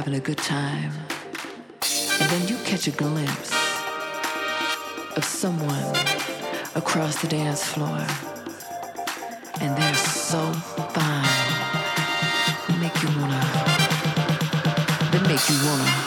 Having a good time, and then you catch a glimpse of someone across the dance floor, and they're so fine. They make you wanna. They make you wanna.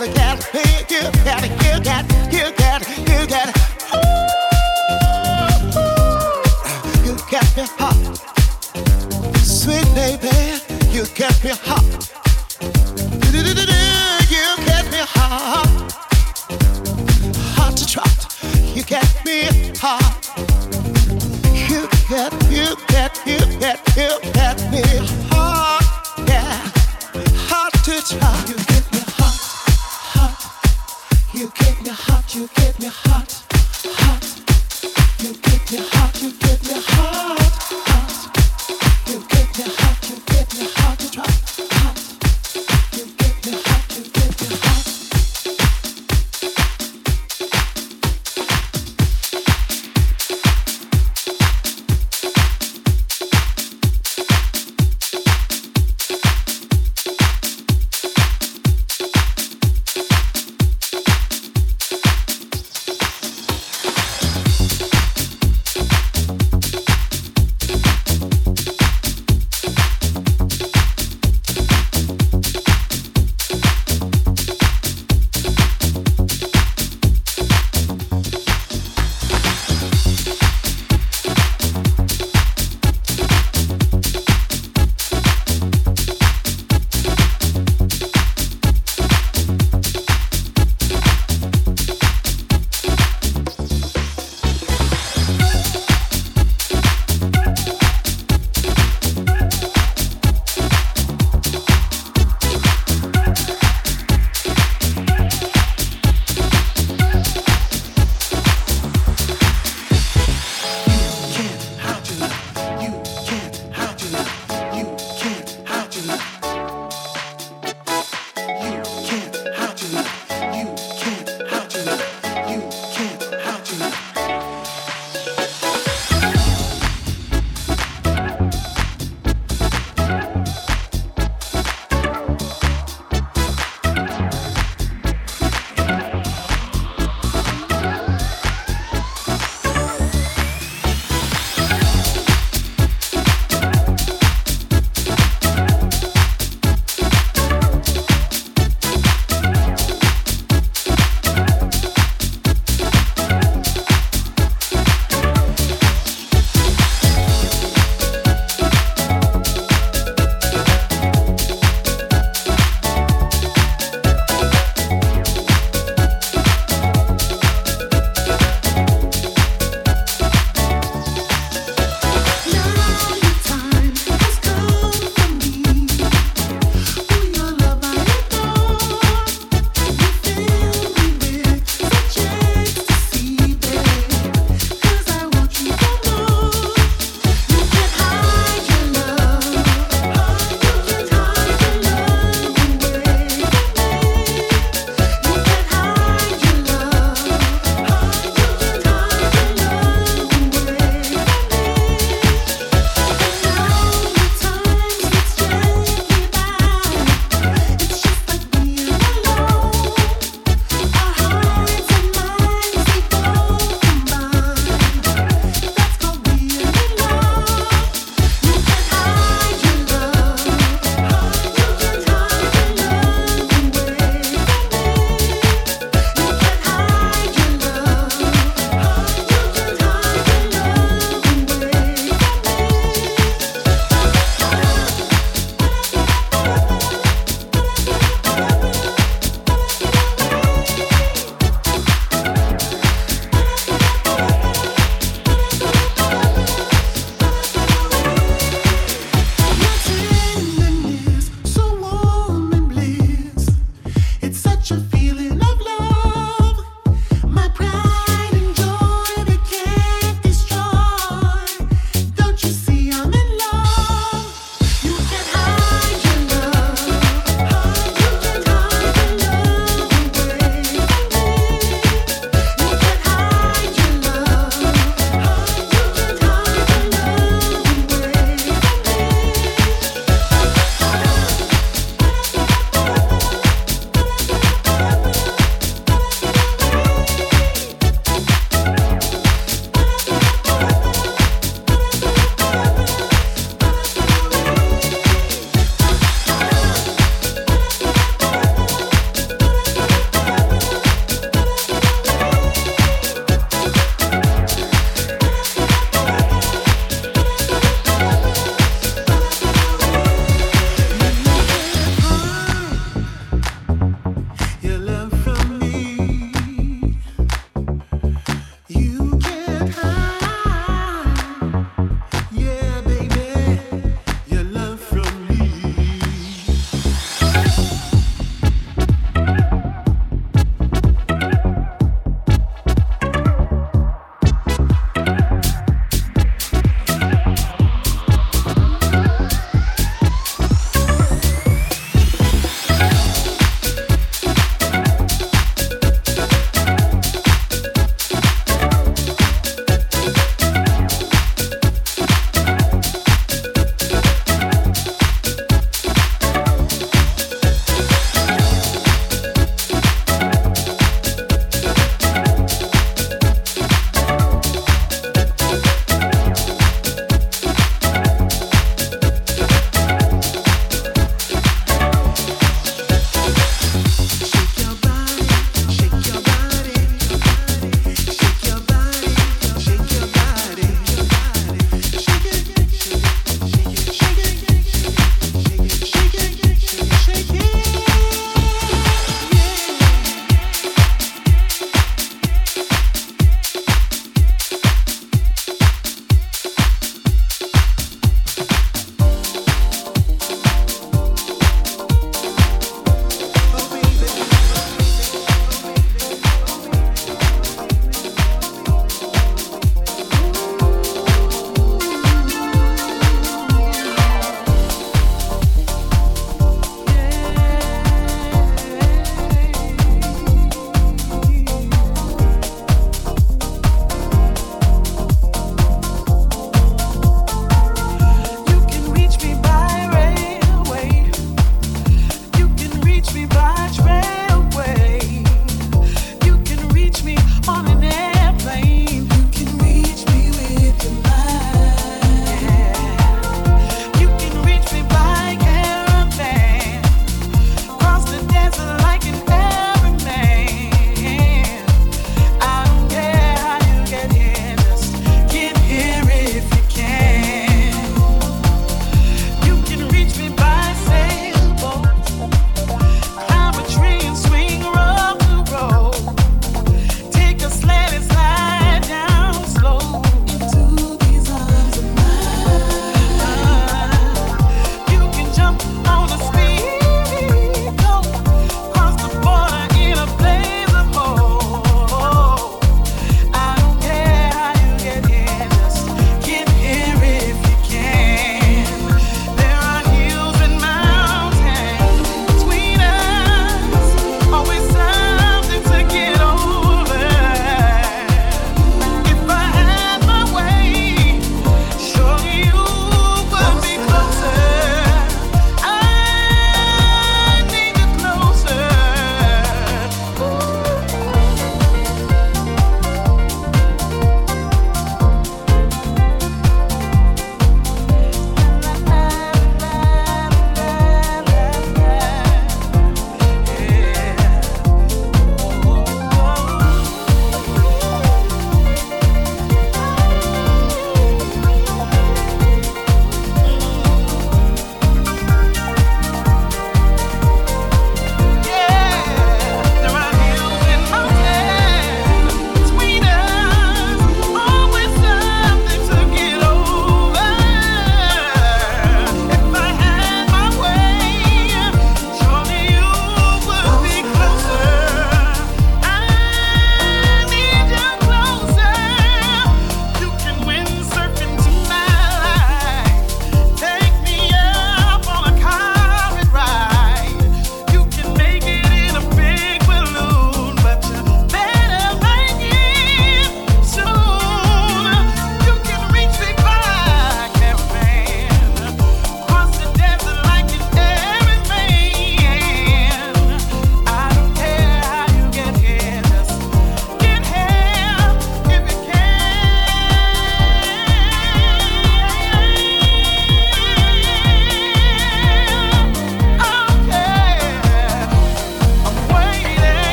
little cat. Hey, cat, cat, cat, cat. Ooh, you got me hot, sweet baby. You got me hot. You got me hot, hot to trot. You got me hot. You got, you got, you got, you got me hot, yeah, hot to trot. you keep me high